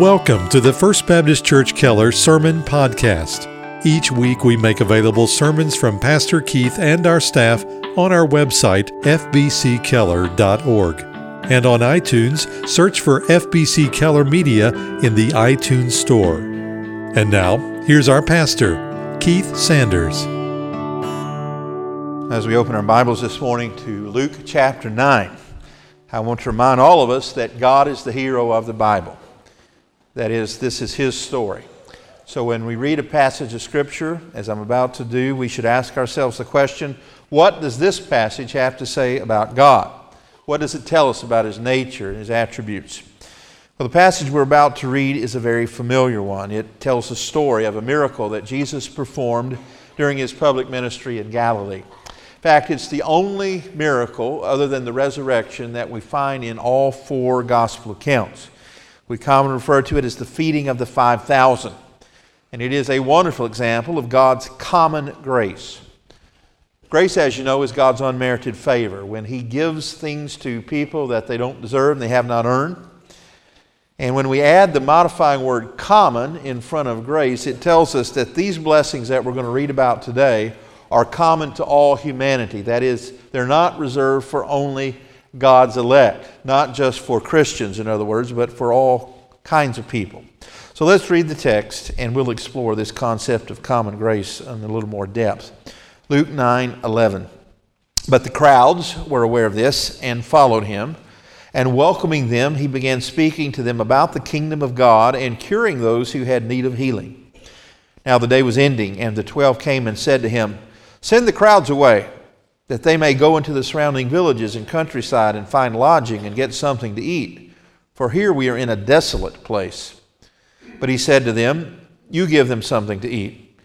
Welcome to the First Baptist Church Keller Sermon Podcast. Each week we make available sermons from Pastor Keith and our staff on our website, fbckeller.org. And on iTunes, search for FBC Keller Media in the iTunes Store. And now, here's our pastor, Keith Sanders. As we open our Bibles this morning to Luke chapter 9, I want to remind all of us that God is the hero of the Bible. That is, this is his story. So when we read a passage of Scripture, as I'm about to do, we should ask ourselves the question what does this passage have to say about God? What does it tell us about his nature and his attributes? Well, the passage we're about to read is a very familiar one. It tells the story of a miracle that Jesus performed during his public ministry in Galilee. In fact, it's the only miracle, other than the resurrection, that we find in all four gospel accounts. We commonly refer to it as the feeding of the 5,000. And it is a wonderful example of God's common grace. Grace, as you know, is God's unmerited favor when He gives things to people that they don't deserve and they have not earned. And when we add the modifying word common in front of grace, it tells us that these blessings that we're going to read about today are common to all humanity. That is, they're not reserved for only God's elect, not just for Christians, in other words, but for all kinds of people. So let's read the text and we'll explore this concept of common grace in a little more depth. Luke 9 11. But the crowds were aware of this and followed him. And welcoming them, he began speaking to them about the kingdom of God and curing those who had need of healing. Now the day was ending, and the twelve came and said to him, Send the crowds away that they may go into the surrounding villages and countryside and find lodging and get something to eat. For here we are in a desolate place. But he said to them, You give them something to eat.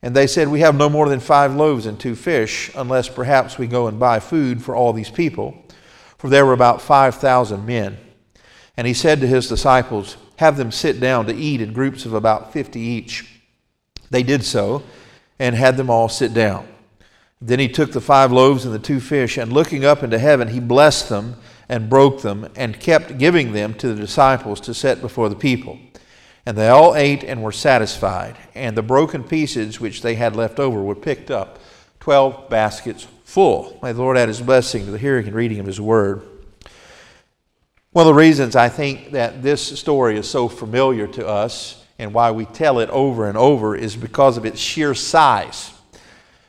And they said, We have no more than five loaves and two fish, unless perhaps we go and buy food for all these people. For there were about 5,000 men. And he said to his disciples, Have them sit down to eat in groups of about 50 each. They did so, and had them all sit down. Then he took the five loaves and the two fish, and looking up into heaven, he blessed them and broke them, and kept giving them to the disciples to set before the people. And they all ate and were satisfied. And the broken pieces which they had left over were picked up, twelve baskets full. May the Lord add his blessing to the hearing and reading of his word. One of the reasons I think that this story is so familiar to us and why we tell it over and over is because of its sheer size.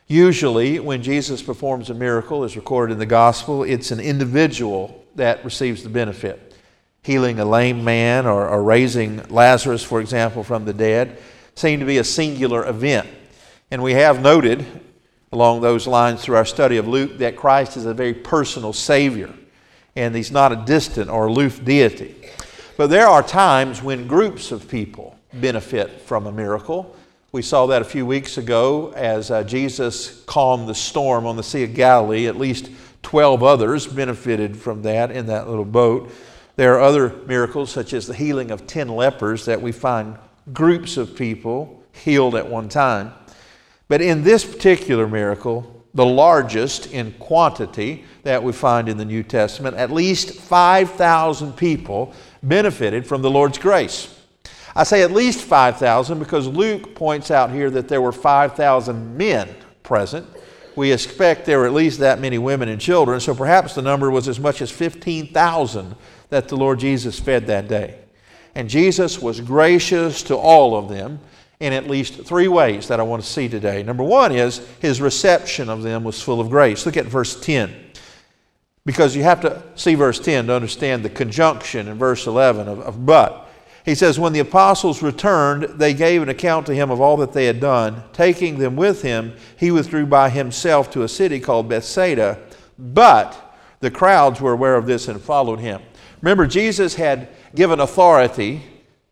Usually, when Jesus performs a miracle, as recorded in the gospel, it's an individual that receives the benefit. Healing a lame man or, or raising Lazarus, for example, from the dead seem to be a singular event. And we have noted along those lines through our study of Luke that Christ is a very personal Savior and He's not a distant or aloof deity. But there are times when groups of people benefit from a miracle. We saw that a few weeks ago as uh, Jesus calmed the storm on the Sea of Galilee. At least 12 others benefited from that in that little boat. There are other miracles, such as the healing of 10 lepers, that we find groups of people healed at one time. But in this particular miracle, the largest in quantity that we find in the New Testament, at least 5,000 people benefited from the Lord's grace. I say at least 5,000 because Luke points out here that there were 5,000 men present. We expect there were at least that many women and children, so perhaps the number was as much as 15,000 that the Lord Jesus fed that day. And Jesus was gracious to all of them in at least three ways that I want to see today. Number one is his reception of them was full of grace. Look at verse 10. Because you have to see verse 10 to understand the conjunction in verse 11 of, of but. He says, When the apostles returned, they gave an account to him of all that they had done. Taking them with him, he withdrew by himself to a city called Bethsaida. But the crowds were aware of this and followed him. Remember, Jesus had given authority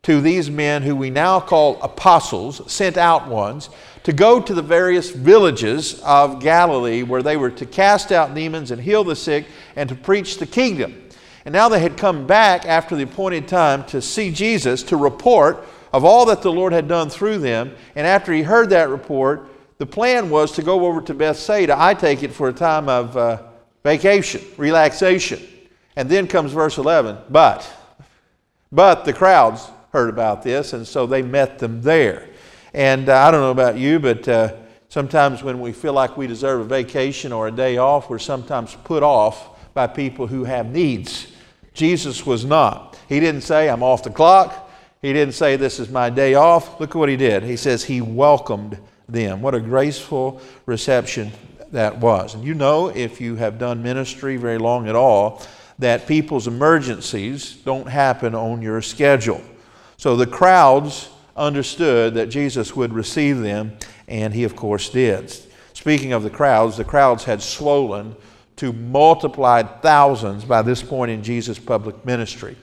to these men who we now call apostles, sent out ones, to go to the various villages of Galilee where they were to cast out demons and heal the sick and to preach the kingdom. And now they had come back after the appointed time to see Jesus to report of all that the Lord had done through them. And after he heard that report, the plan was to go over to Bethsaida, I take it, for a time of uh, vacation, relaxation. And then comes verse 11 But, but the crowds heard about this, and so they met them there. And uh, I don't know about you, but uh, sometimes when we feel like we deserve a vacation or a day off, we're sometimes put off by people who have needs. Jesus was not. He didn't say, I'm off the clock. He didn't say, This is my day off. Look at what he did. He says, He welcomed them. What a graceful reception that was. And you know, if you have done ministry very long at all, that people's emergencies don't happen on your schedule. So the crowds understood that Jesus would receive them, and he, of course, did. Speaking of the crowds, the crowds had swollen to multiplied thousands by this point in Jesus' public ministry.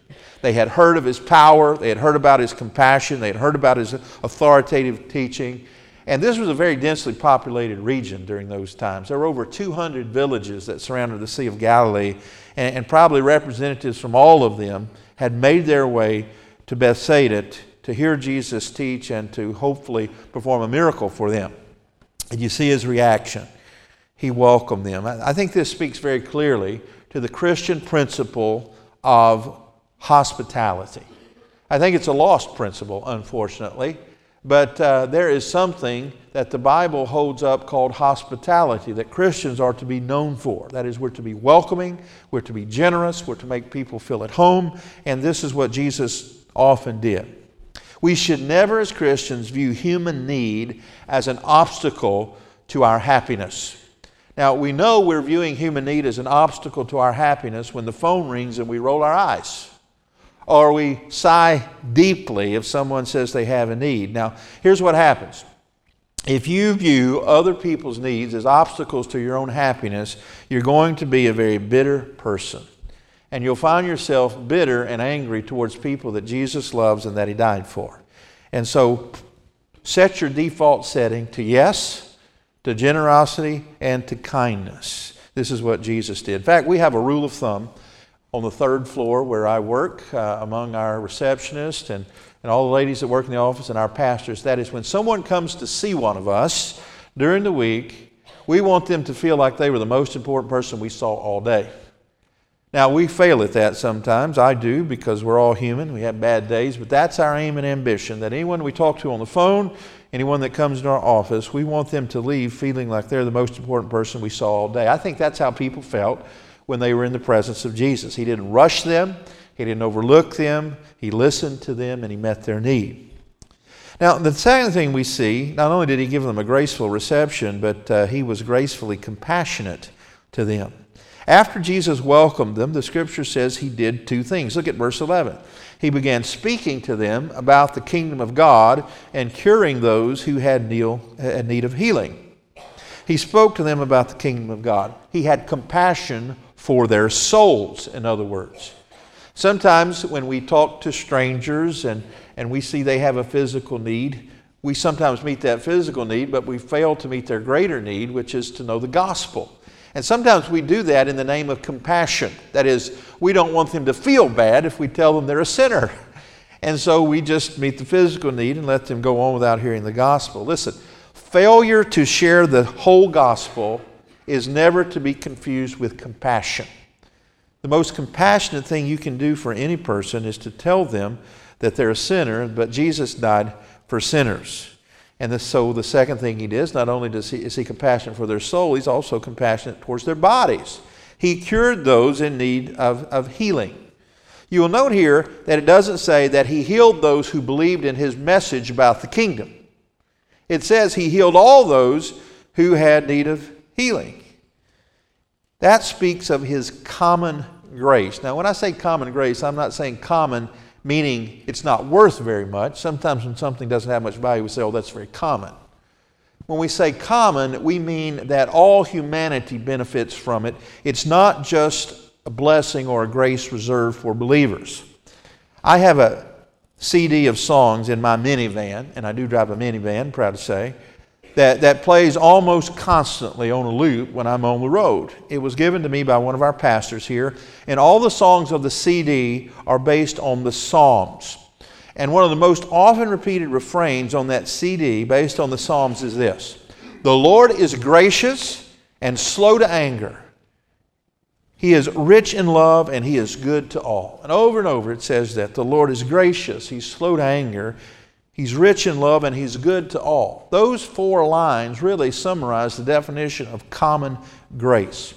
They had heard of his power, they had heard about his compassion, they had heard about his authoritative teaching. And this was a very densely populated region during those times. There were over 200 villages that surrounded the Sea of Galilee, and, and probably representatives from all of them had made their way to Bethsaida to hear Jesus teach and to hopefully perform a miracle for them. And you see his reaction. He welcomed them. I think this speaks very clearly to the Christian principle of hospitality. I think it's a lost principle, unfortunately, but uh, there is something that the Bible holds up called hospitality that Christians are to be known for. That is, we're to be welcoming, we're to be generous, we're to make people feel at home, and this is what Jesus often did. We should never, as Christians, view human need as an obstacle to our happiness. Now, we know we're viewing human need as an obstacle to our happiness when the phone rings and we roll our eyes or we sigh deeply if someone says they have a need. Now, here's what happens. If you view other people's needs as obstacles to your own happiness, you're going to be a very bitter person. And you'll find yourself bitter and angry towards people that Jesus loves and that He died for. And so, set your default setting to yes, to generosity, and to kindness. This is what Jesus did. In fact, we have a rule of thumb on the third floor where I work uh, among our receptionists and, and all the ladies that work in the office and our pastors. That is, when someone comes to see one of us during the week, we want them to feel like they were the most important person we saw all day. Now, we fail at that sometimes. I do because we're all human. We have bad days, but that's our aim and ambition that anyone we talk to on the phone, anyone that comes into our office, we want them to leave feeling like they're the most important person we saw all day. I think that's how people felt when they were in the presence of Jesus. He didn't rush them, He didn't overlook them, He listened to them, and He met their need. Now, the second thing we see, not only did He give them a graceful reception, but uh, He was gracefully compassionate to them. After Jesus welcomed them, the scripture says He did two things. Look at verse 11 he began speaking to them about the kingdom of God and curing those who had need of healing. He spoke to them about the kingdom of God. He had compassion for their souls, in other words. Sometimes when we talk to strangers and, and we see they have a physical need, we sometimes meet that physical need, but we fail to meet their greater need, which is to know the gospel. And sometimes we do that in the name of compassion. That is, we don't want them to feel bad if we tell them they're a sinner. And so we just meet the physical need and let them go on without hearing the gospel. Listen, failure to share the whole gospel is never to be confused with compassion. The most compassionate thing you can do for any person is to tell them that they're a sinner, but Jesus died for sinners. And so the second thing he does, not only does he, is he compassionate for their soul, he's also compassionate towards their bodies. He cured those in need of, of healing. You will note here that it doesn't say that he healed those who believed in his message about the kingdom. It says he healed all those who had need of healing. That speaks of his common grace. Now, when I say common grace, I'm not saying common meaning it's not worth very much. Sometimes when something doesn't have much value, we say, oh, that's very common. When we say common, we mean that all humanity benefits from it. It's not just a blessing or a grace reserved for believers. I have a CD of songs in my minivan, and I do drive a minivan, proud to say, that, that plays almost constantly on a loop when I'm on the road. It was given to me by one of our pastors here, and all the songs of the CD are based on the Psalms. And one of the most often repeated refrains on that CD based on the Psalms is this The Lord is gracious and slow to anger, He is rich in love and he is good to all. And over and over it says that the Lord is gracious, he's slow to anger, he's rich in love, and he's good to all. Those four lines really summarize the definition of common grace.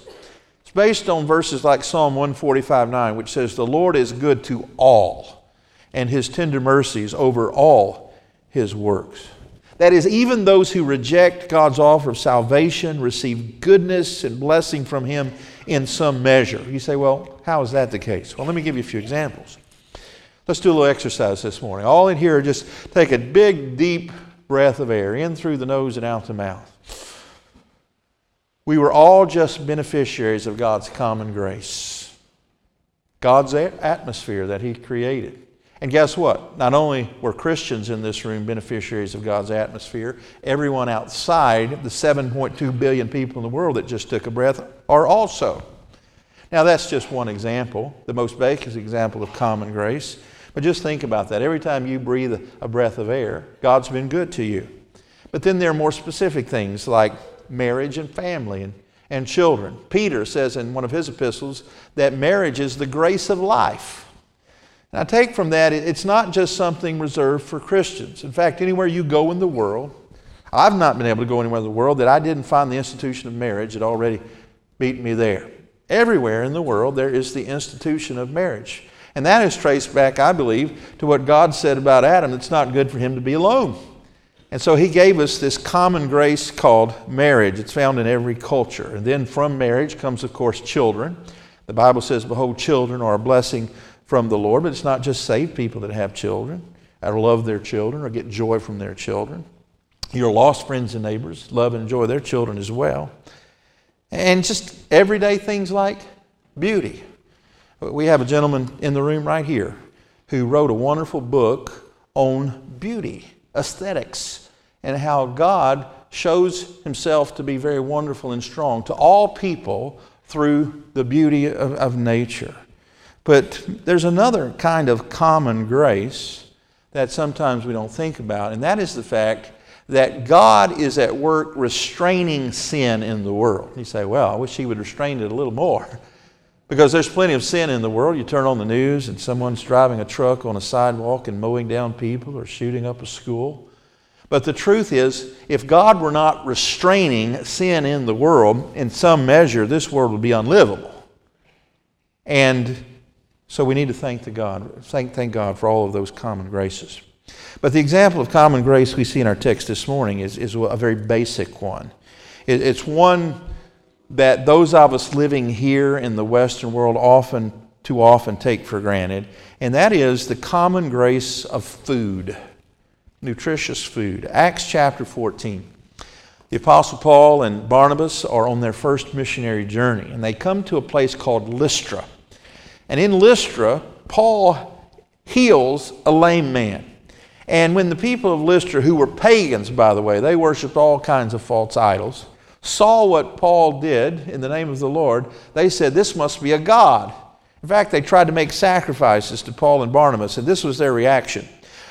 It's based on verses like Psalm 145 9, which says, The Lord is good to all, and his tender mercies over all his works. That is, even those who reject God's offer of salvation receive goodness and blessing from Him in some measure. You say, well, how is that the case? Well, let me give you a few examples. Let's do a little exercise this morning. All in here, just take a big, deep breath of air in through the nose and out the mouth. We were all just beneficiaries of God's common grace, God's atmosphere that He created. And guess what? Not only were Christians in this room beneficiaries of God's atmosphere, everyone outside the 7.2 billion people in the world that just took a breath are also. Now, that's just one example, the most basic example of common grace. But just think about that. Every time you breathe a breath of air, God's been good to you. But then there are more specific things like marriage and family and, and children. Peter says in one of his epistles that marriage is the grace of life. And I take from that, it's not just something reserved for Christians. In fact, anywhere you go in the world, I've not been able to go anywhere in the world that I didn't find the institution of marriage that already beat me there. Everywhere in the world, there is the institution of marriage. And that is traced back, I believe, to what God said about Adam it's not good for him to be alone. And so he gave us this common grace called marriage. It's found in every culture. And then from marriage comes, of course, children. The Bible says, Behold, children are a blessing from the Lord, but it's not just saved people that have children or love their children or get joy from their children. Your lost friends and neighbors love and enjoy their children as well. And just everyday things like beauty. We have a gentleman in the room right here who wrote a wonderful book on beauty, aesthetics, and how God shows himself to be very wonderful and strong to all people through the beauty of, of nature. But there's another kind of common grace that sometimes we don't think about, and that is the fact that God is at work restraining sin in the world. You say, well, I wish He would restrain it a little more. Because there's plenty of sin in the world. You turn on the news and someone's driving a truck on a sidewalk and mowing down people or shooting up a school. But the truth is, if God were not restraining sin in the world in some measure, this world would be unlivable. And so we need to thank the God, thank, thank God for all of those common graces. But the example of common grace we see in our text this morning is, is a very basic one. It, it's one that those of us living here in the Western world often, too often, take for granted, and that is the common grace of food, nutritious food. Acts chapter 14. The Apostle Paul and Barnabas are on their first missionary journey, and they come to a place called Lystra. And in Lystra, Paul heals a lame man. And when the people of Lystra, who were pagans, by the way, they worshiped all kinds of false idols, saw what Paul did in the name of the Lord, they said, This must be a God. In fact, they tried to make sacrifices to Paul and Barnabas, and this was their reaction.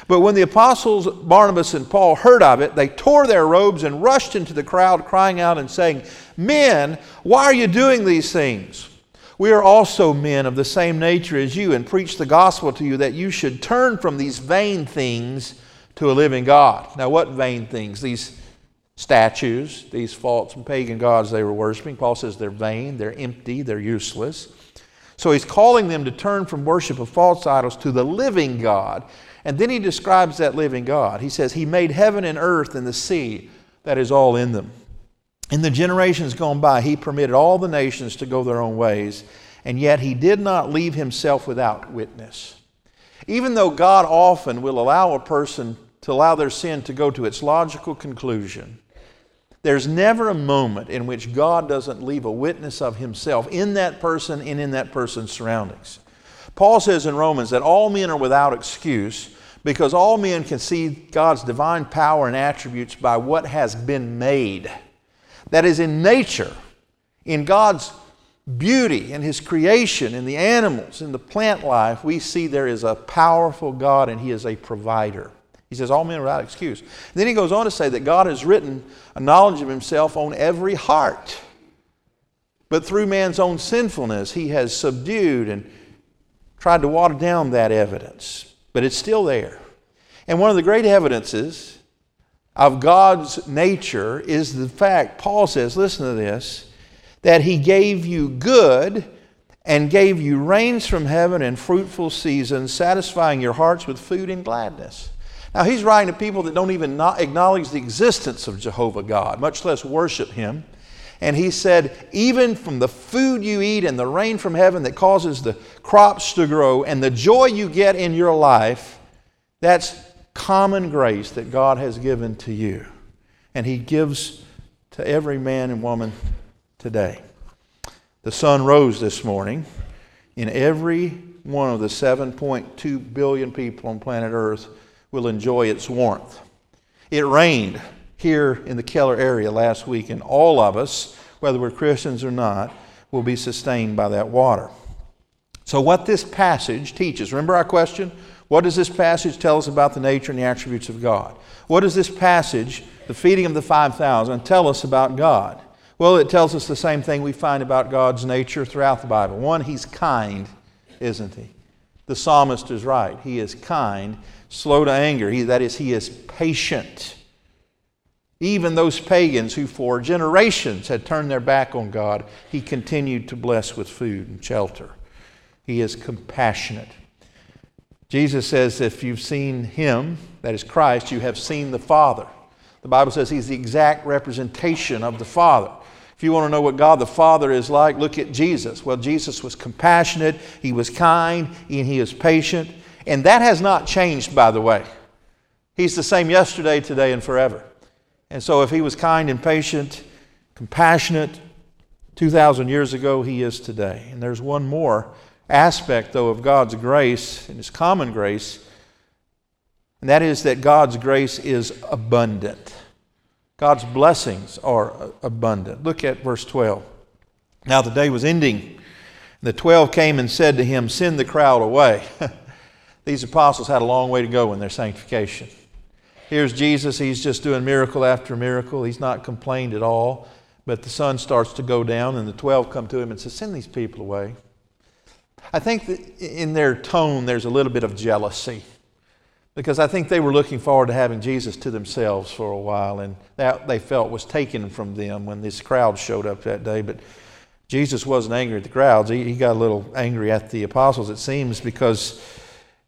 But when the apostles Barnabas and Paul heard of it, they tore their robes and rushed into the crowd, crying out and saying, Men, why are you doing these things? We are also men of the same nature as you and preach the gospel to you that you should turn from these vain things to a living God. Now, what vain things? These statues, these false and pagan gods they were worshiping. Paul says they're vain, they're empty, they're useless. So he's calling them to turn from worship of false idols to the living God. And then he describes that living God. He says, He made heaven and earth and the sea that is all in them. In the generations gone by, he permitted all the nations to go their own ways, and yet he did not leave himself without witness. Even though God often will allow a person to allow their sin to go to its logical conclusion, there's never a moment in which God doesn't leave a witness of himself in that person and in that person's surroundings. Paul says in Romans that all men are without excuse because all men can see God's divine power and attributes by what has been made that is in nature, in God's beauty, in His creation, in the animals, in the plant life, we see there is a powerful God and He is a provider. He says, All men without excuse. then he goes on to say that God has written a knowledge of Himself on every heart. But through man's own sinfulness, he has subdued and tried to water down that evidence. But it's still there. And one of the great evidences of God's nature is the fact, Paul says, listen to this, that he gave you good and gave you rains from heaven and fruitful seasons, satisfying your hearts with food and gladness. Now, he's writing to people that don't even acknowledge the existence of Jehovah God, much less worship him. And he said, even from the food you eat and the rain from heaven that causes the crops to grow and the joy you get in your life, that's common grace that God has given to you. And he gives to every man and woman today. The sun rose this morning in every one of the 7.2 billion people on planet Earth will enjoy its warmth. It rained here in the Keller area last week, and all of us, whether we're Christians or not, will be sustained by that water. So, what this passage teaches, remember our question? What does this passage tell us about the nature and the attributes of God? What does this passage, the feeding of the 5,000, tell us about God? Well, it tells us the same thing we find about God's nature throughout the Bible. One, He's kind, isn't He? The psalmist is right. He is kind slow to anger. He, that is, he is patient. Even those pagans who for generations had turned their back on God, he continued to bless with food and shelter. He is compassionate. Jesus says, if you've seen him, that is Christ, you have seen the Father. The Bible says he's the exact representation of the Father. If you want to know what God the Father is like, look at Jesus. Well, Jesus was compassionate, he was kind, and he is patient. And that has not changed, by the way. He's the same yesterday, today, and forever. And so, if he was kind and patient, compassionate 2,000 years ago, he is today. And there's one more aspect, though, of God's grace and his common grace, and that is that God's grace is abundant. God's blessings are abundant. Look at verse 12. Now the day was ending. And the twelve came and said to him, Send the crowd away. These apostles had a long way to go in their sanctification. Here's Jesus, he's just doing miracle after miracle. He's not complained at all. But the sun starts to go down, and the 12 come to him and say, Send these people away. I think that in their tone, there's a little bit of jealousy because I think they were looking forward to having Jesus to themselves for a while, and that they felt was taken from them when this crowd showed up that day. But Jesus wasn't angry at the crowds, he, he got a little angry at the apostles, it seems, because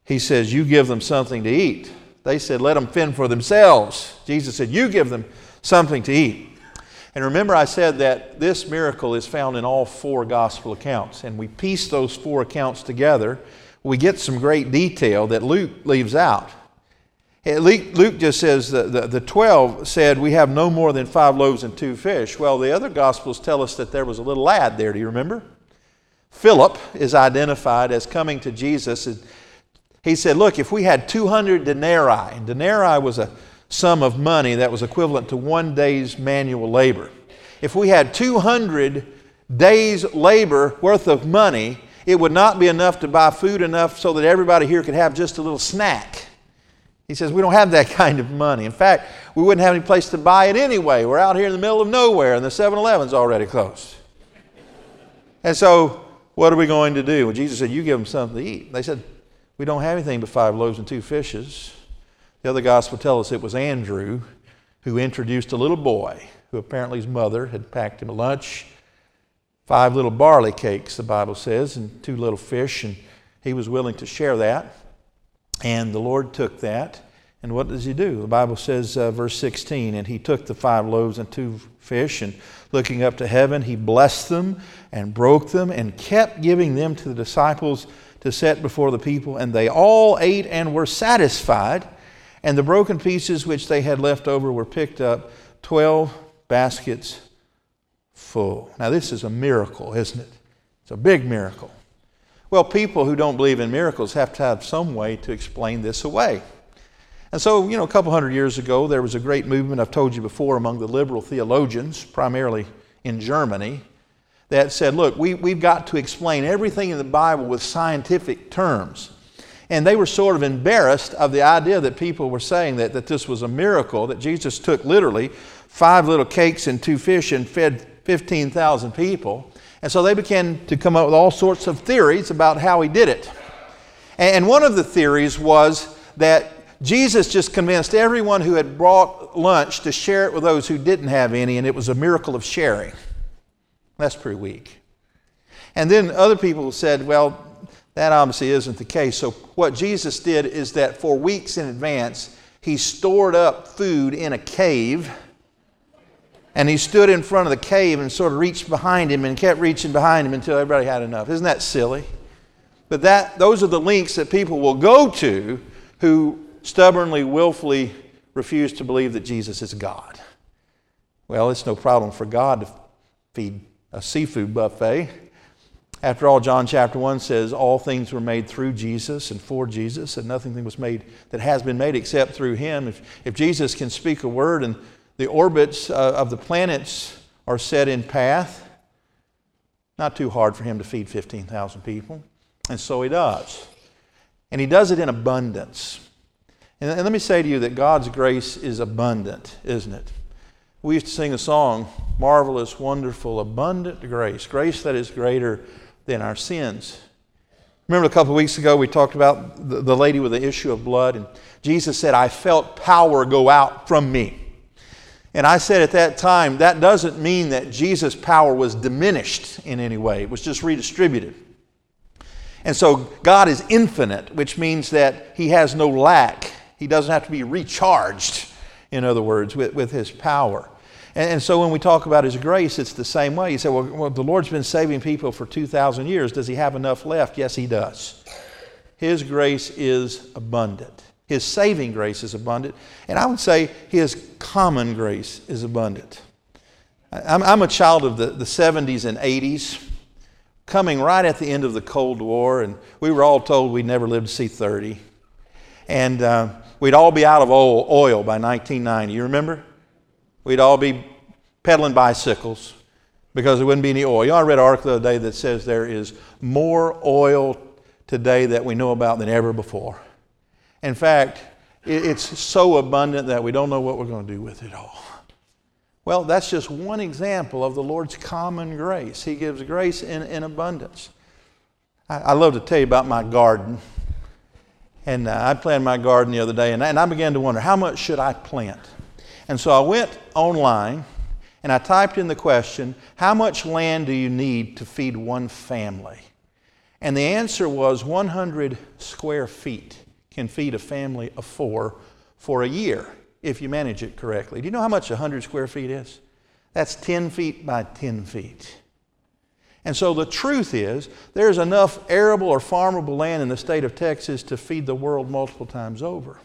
he says, You give them something to eat. They said, Let them fend for themselves. Jesus said, You give them something to eat. And remember, I said that this miracle is found in all four gospel accounts. And we piece those four accounts together. We get some great detail that Luke leaves out. Luke just says the, the, the 12 said, We have no more than five loaves and two fish. Well, the other gospels tell us that there was a little lad there. Do you remember? Philip is identified as coming to Jesus he said, Look, if we had 200 denarii, and denarii was a sum of money that was equivalent to one day's manual labor. If we had 200 days' labor worth of money, it would not be enough to buy food enough so that everybody here could have just a little snack. He says, We don't have that kind of money. In fact, we wouldn't have any place to buy it anyway. We're out here in the middle of nowhere, and the 7 Eleven's already closed. And so, what are we going to do? Well, Jesus said, You give them something to eat. They said, we don't have anything but five loaves and two fishes. The other gospel tells us it was Andrew who introduced a little boy who apparently his mother had packed him a lunch. Five little barley cakes, the Bible says, and two little fish, and he was willing to share that. And the Lord took that. And what does he do? The Bible says, uh, verse 16, and he took the five loaves and two fish, and looking up to heaven, he blessed them and broke them and kept giving them to the disciples to set before the people, and they all ate and were satisfied. And the broken pieces which they had left over were picked up, 12 baskets full. Now, this is a miracle, isn't it? It's a big miracle. Well, people who don't believe in miracles have to have some way to explain this away. And so, you know, a couple hundred years ago, there was a great movement, I've told you before, among the liberal theologians, primarily in Germany, that said, look, we, we've got to explain everything in the Bible with scientific terms. And they were sort of embarrassed of the idea that people were saying that, that this was a miracle, that Jesus took literally five little cakes and two fish and fed 15,000 people. And so they began to come up with all sorts of theories about how he did it. And one of the theories was that Jesus just convinced everyone who had brought lunch to share it with those who didn't have any, and it was a miracle of sharing. That's pretty weak. And then other people said, well, that obviously isn't the case. So, what Jesus did is that for weeks in advance, he stored up food in a cave and he stood in front of the cave and sort of reached behind him and kept reaching behind him until everybody had enough. Isn't that silly? But that, those are the links that people will go to who stubbornly, willfully refuse to believe that Jesus is God. Well, it's no problem for God to feed a seafood buffet. After all, John chapter 1 says all things were made through Jesus and for Jesus, and nothing was made that has been made except through him. If, if Jesus can speak a word and the orbits uh, of the planets are set in path. Not too hard for him to feed 15,000 people. And so he does. And he does it in abundance. And, and let me say to you that God's grace is abundant, isn't it? We used to sing a song, Marvelous, Wonderful, Abundant Grace, grace that is greater than our sins. Remember a couple weeks ago we talked about the, the lady with the issue of blood, and Jesus said, I felt power go out from me. And I said at that time, that doesn't mean that Jesus' power was diminished in any way, it was just redistributed. And so God is infinite, which means that He has no lack. He doesn't have to be recharged, in other words, with, with His power. And, and so when we talk about His grace, it's the same way. You say, well, well, the Lord's been saving people for 2,000 years. Does He have enough left? Yes, He does. His grace is abundant. His saving grace is abundant. And I would say His common grace is abundant. I'm, I'm a child of the, the 70s and 80s, coming right at the end of the Cold War, and we were all told we'd never live to see 30. And uh, we'd all be out of oil, oil by 1990. You remember? We'd all be pedaling bicycles because there wouldn't be any oil. You know, I read an article the other day that says there is more oil today that we know about than ever before. In fact, it's so abundant that we don't know what we're going to do with it all. Well, that's just one example of the Lord's common grace. He gives grace in, in abundance. I, I love to tell you about my garden. And uh, I planted my garden the other day, and I, and I began to wonder how much should I plant? And so I went online and I typed in the question, How much land do you need to feed one family? And the answer was 100 square feet can feed a family of four for a year if you manage it correctly. Do you know how much 100 square feet is? That's 10 feet by 10 feet. And so the truth is, there's enough arable or farmable land in the state of Texas to feed the world multiple times over.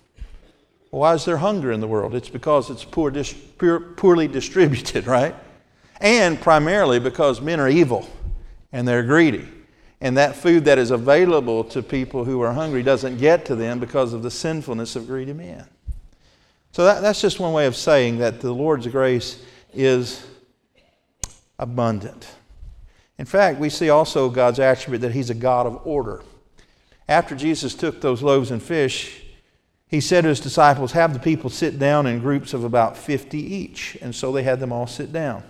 Why is there hunger in the world? It's because it's poor, dis- poor, poorly distributed, right? And primarily because men are evil and they're greedy. And that food that is available to people who are hungry doesn't get to them because of the sinfulness of greedy men. So that, that's just one way of saying that the Lord's grace is abundant. In fact, we see also God's attribute that He's a God of order. After Jesus took those loaves and fish, He said to His disciples, Have the people sit down in groups of about 50 each. And so they had them all sit down.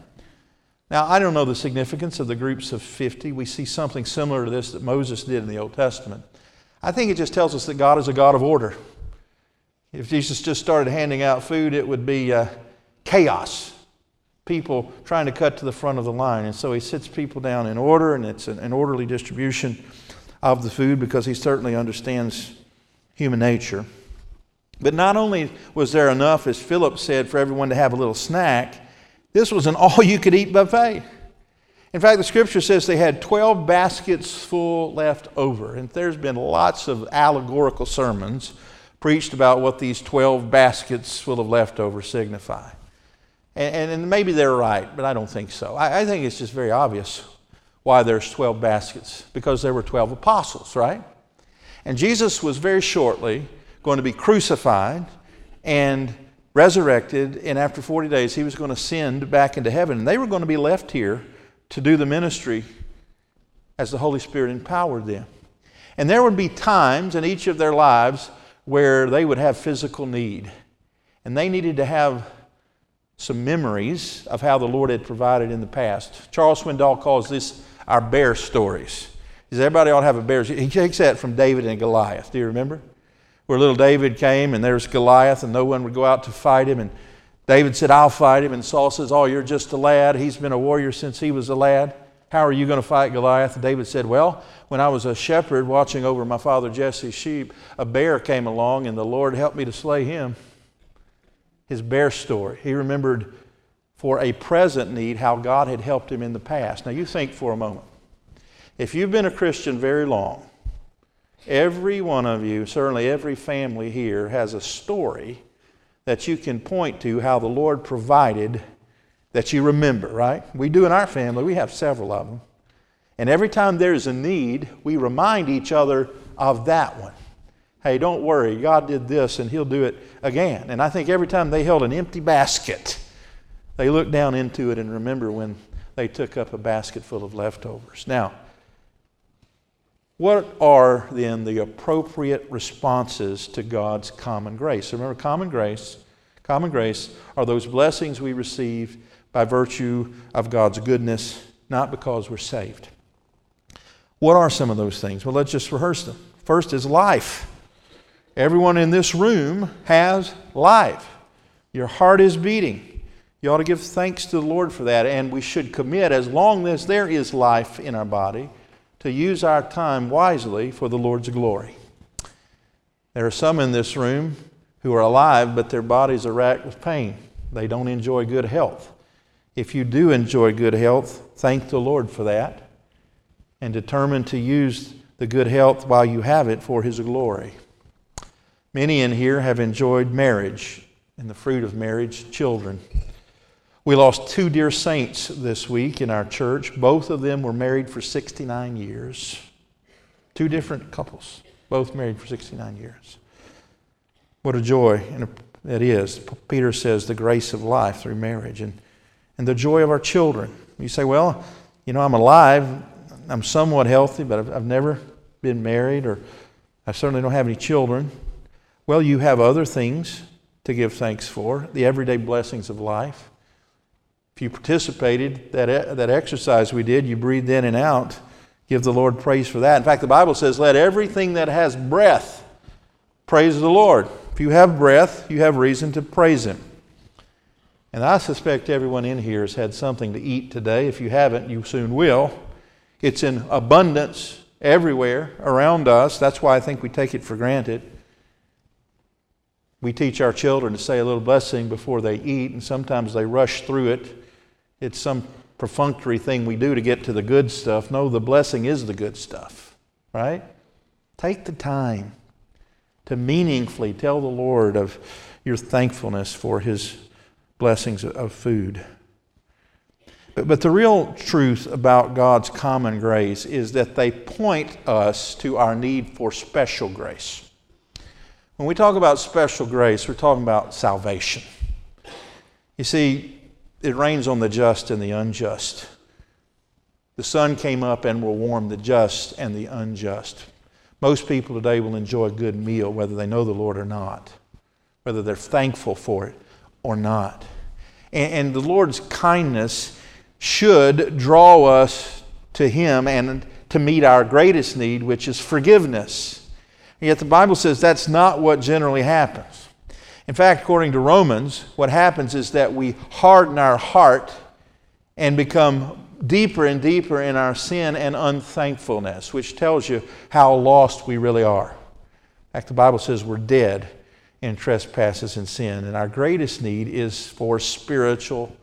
Now, I don't know the significance of the groups of 50. We see something similar to this that Moses did in the Old Testament. I think it just tells us that God is a God of order. If Jesus just started handing out food, it would be uh, chaos. People trying to cut to the front of the line. And so he sits people down in order, and it's an, an orderly distribution of the food because he certainly understands human nature. But not only was there enough, as Philip said, for everyone to have a little snack, this was an all you could eat buffet. In fact, the scripture says they had 12 baskets full left over. And there's been lots of allegorical sermons preached about what these 12 baskets full of leftover signify. And, and, maybe they're right, but I don't think so. I, I think it's just very obvious why there's 12 baskets because there were 12 apostles, right? And Jesus was very shortly going to be crucified and resurrected, and after 40 days, he was going to send back into heaven. And they were going to be left here to do the ministry as the Holy Spirit empowered them. And there would be times in each of their lives where they would have physical need. And they needed to have some memories of how the Lord had provided in the past. Charles Swindoll calls this our bear stories. Everybody ought to have a bear? He takes that from David and Goliath. Do you remember? Where little David came and there's Goliath and no one would go out to fight him. And David said, I'll fight him. And Saul says, Oh, you're just a lad. He's been a warrior since he was a lad. How are you going to fight Goliath? And David said, Well, when I was a shepherd watching over my father Jesse's sheep, a bear came along and the Lord helped me to slay him. His bear story. He remembered for a present need how God had helped him in the past. Now, you think for a moment. If you've been a Christian very long, every one of you, certainly every family here, has a story that you can point to how the Lord provided that you remember, right? We do in our family, we have several of them. And every time there's a need, we remind each other of that one. Hey, don't worry, God did this and He'll do it again. And I think every time they held an empty basket, they looked down into it and remember when they took up a basket full of leftovers. Now, what are then the appropriate responses to God's common grace? Remember, common grace, common grace are those blessings we receive by virtue of God's goodness, not because we're saved. What are some of those things? Well, let's just rehearse them. First is life. Everyone in this room has life. Your heart is beating. You ought to give thanks to the Lord for that, and we should commit, as long as there is life in our body, to use our time wisely for the Lord's glory. There are some in this room who are alive, but their bodies are racked with pain. They don't enjoy good health. If you do enjoy good health, thank the Lord for that and determine to use the good health while you have it for His glory. Many in here have enjoyed marriage and the fruit of marriage, children. We lost two dear saints this week in our church. Both of them were married for 69 years. Two different couples, both married for 69 years. What a joy it is. Peter says the grace of life through marriage. And and the joy of our children. You say, well, you know, I'm alive, I'm somewhat healthy, but I've, I've never been married, or I certainly don't have any children. Well, you have other things to give thanks for, the everyday blessings of life. If you participated, that, that exercise we did, you breathed in and out, give the Lord praise for that. In fact, the Bible says, let everything that has breath praise the Lord. If you have breath, you have reason to praise Him. And I suspect everyone in here has had something to eat today. If you haven't, you soon will. It's in abundance everywhere around us. That's why I think we take it for granted. We teach our children to say a little blessing before they eat, and sometimes they rush through it. It's some perfunctory thing we do to get to the good stuff. No, the blessing is the good stuff, right? Take the time to meaningfully tell the Lord of your thankfulness for His blessings of food. But, the real truth about God's common grace is that they point us to our need for special grace. When we talk about special grace, we're talking about salvation. You see, it rains on the just and the unjust. The sun came up and will warm the just and the unjust. Most people today will enjoy a good meal whether they know the Lord or not, whether they're thankful for it or not. And, and the Lord's kindness should draw us to Him and to meet our greatest need, which is forgiveness. And yet the Bible says that's not what generally happens. In fact, according to Romans, what happens is that we harden our heart and become deeper and deeper in our sin and unthankfulness, which tells you how lost we really are. In fact, the Bible says we're dead in trespasses and sin. And our greatest need is for spiritual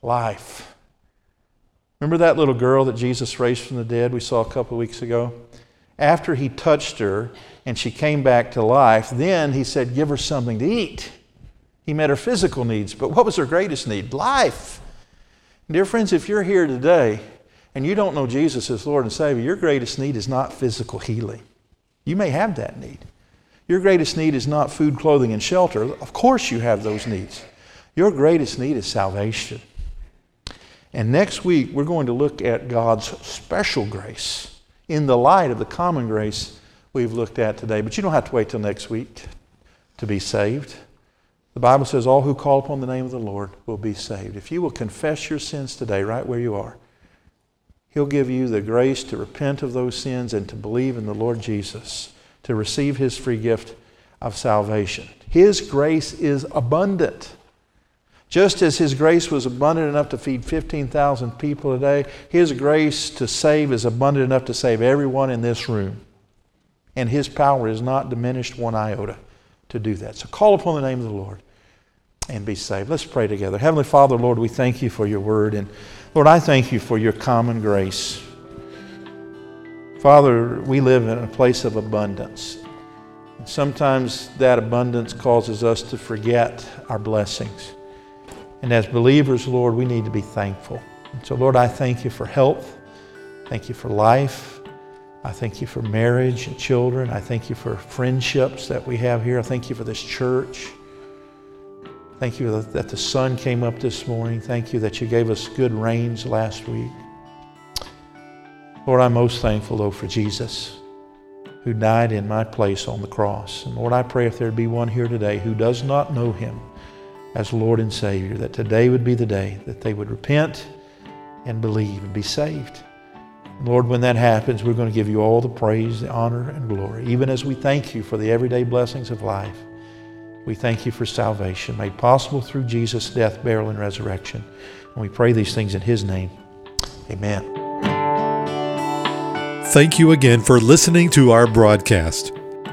life. Remember that little girl that Jesus raised from the dead we saw a couple of weeks ago? After he touched her and she came back to life, then he said, Give her something to eat. He met her physical needs, but what was her greatest need? Life. Dear friends, if you're here today and you don't know Jesus as Lord and Savior, your greatest need is not physical healing. You may have that need. Your greatest need is not food, clothing, and shelter. Of course, you have those needs. Your greatest need is salvation. And next week, we're going to look at God's special grace in the light of the common grace we've looked at today. But you don't have to wait till next week to be saved. The Bible says, All who call upon the name of the Lord will be saved. If you will confess your sins today, right where you are, He'll give you the grace to repent of those sins and to believe in the Lord Jesus, to receive His free gift of salvation. His grace is abundant. Just as His grace was abundant enough to feed 15,000 people a day, His grace to save is abundant enough to save everyone in this room. And His power is not diminished one iota to do that. So call upon the name of the Lord and be saved. Let's pray together. Heavenly Father, Lord, we thank you for your word. And Lord, I thank you for your common grace. Father, we live in a place of abundance. And sometimes that abundance causes us to forget our blessings. And as believers, Lord, we need to be thankful. And so, Lord, I thank you for health. Thank you for life. I thank you for marriage and children. I thank you for friendships that we have here. I thank you for this church. Thank you that the sun came up this morning. Thank you that you gave us good rains last week. Lord, I'm most thankful, though, for Jesus who died in my place on the cross. And Lord, I pray if there be one here today who does not know him as Lord and Savior, that today would be the day that they would repent and believe and be saved. Lord, when that happens, we're going to give you all the praise, the honor, and glory, even as we thank you for the everyday blessings of life. We thank you for salvation made possible through Jesus' death, burial, and resurrection. And we pray these things in His name. Amen. Thank you again for listening to our broadcast.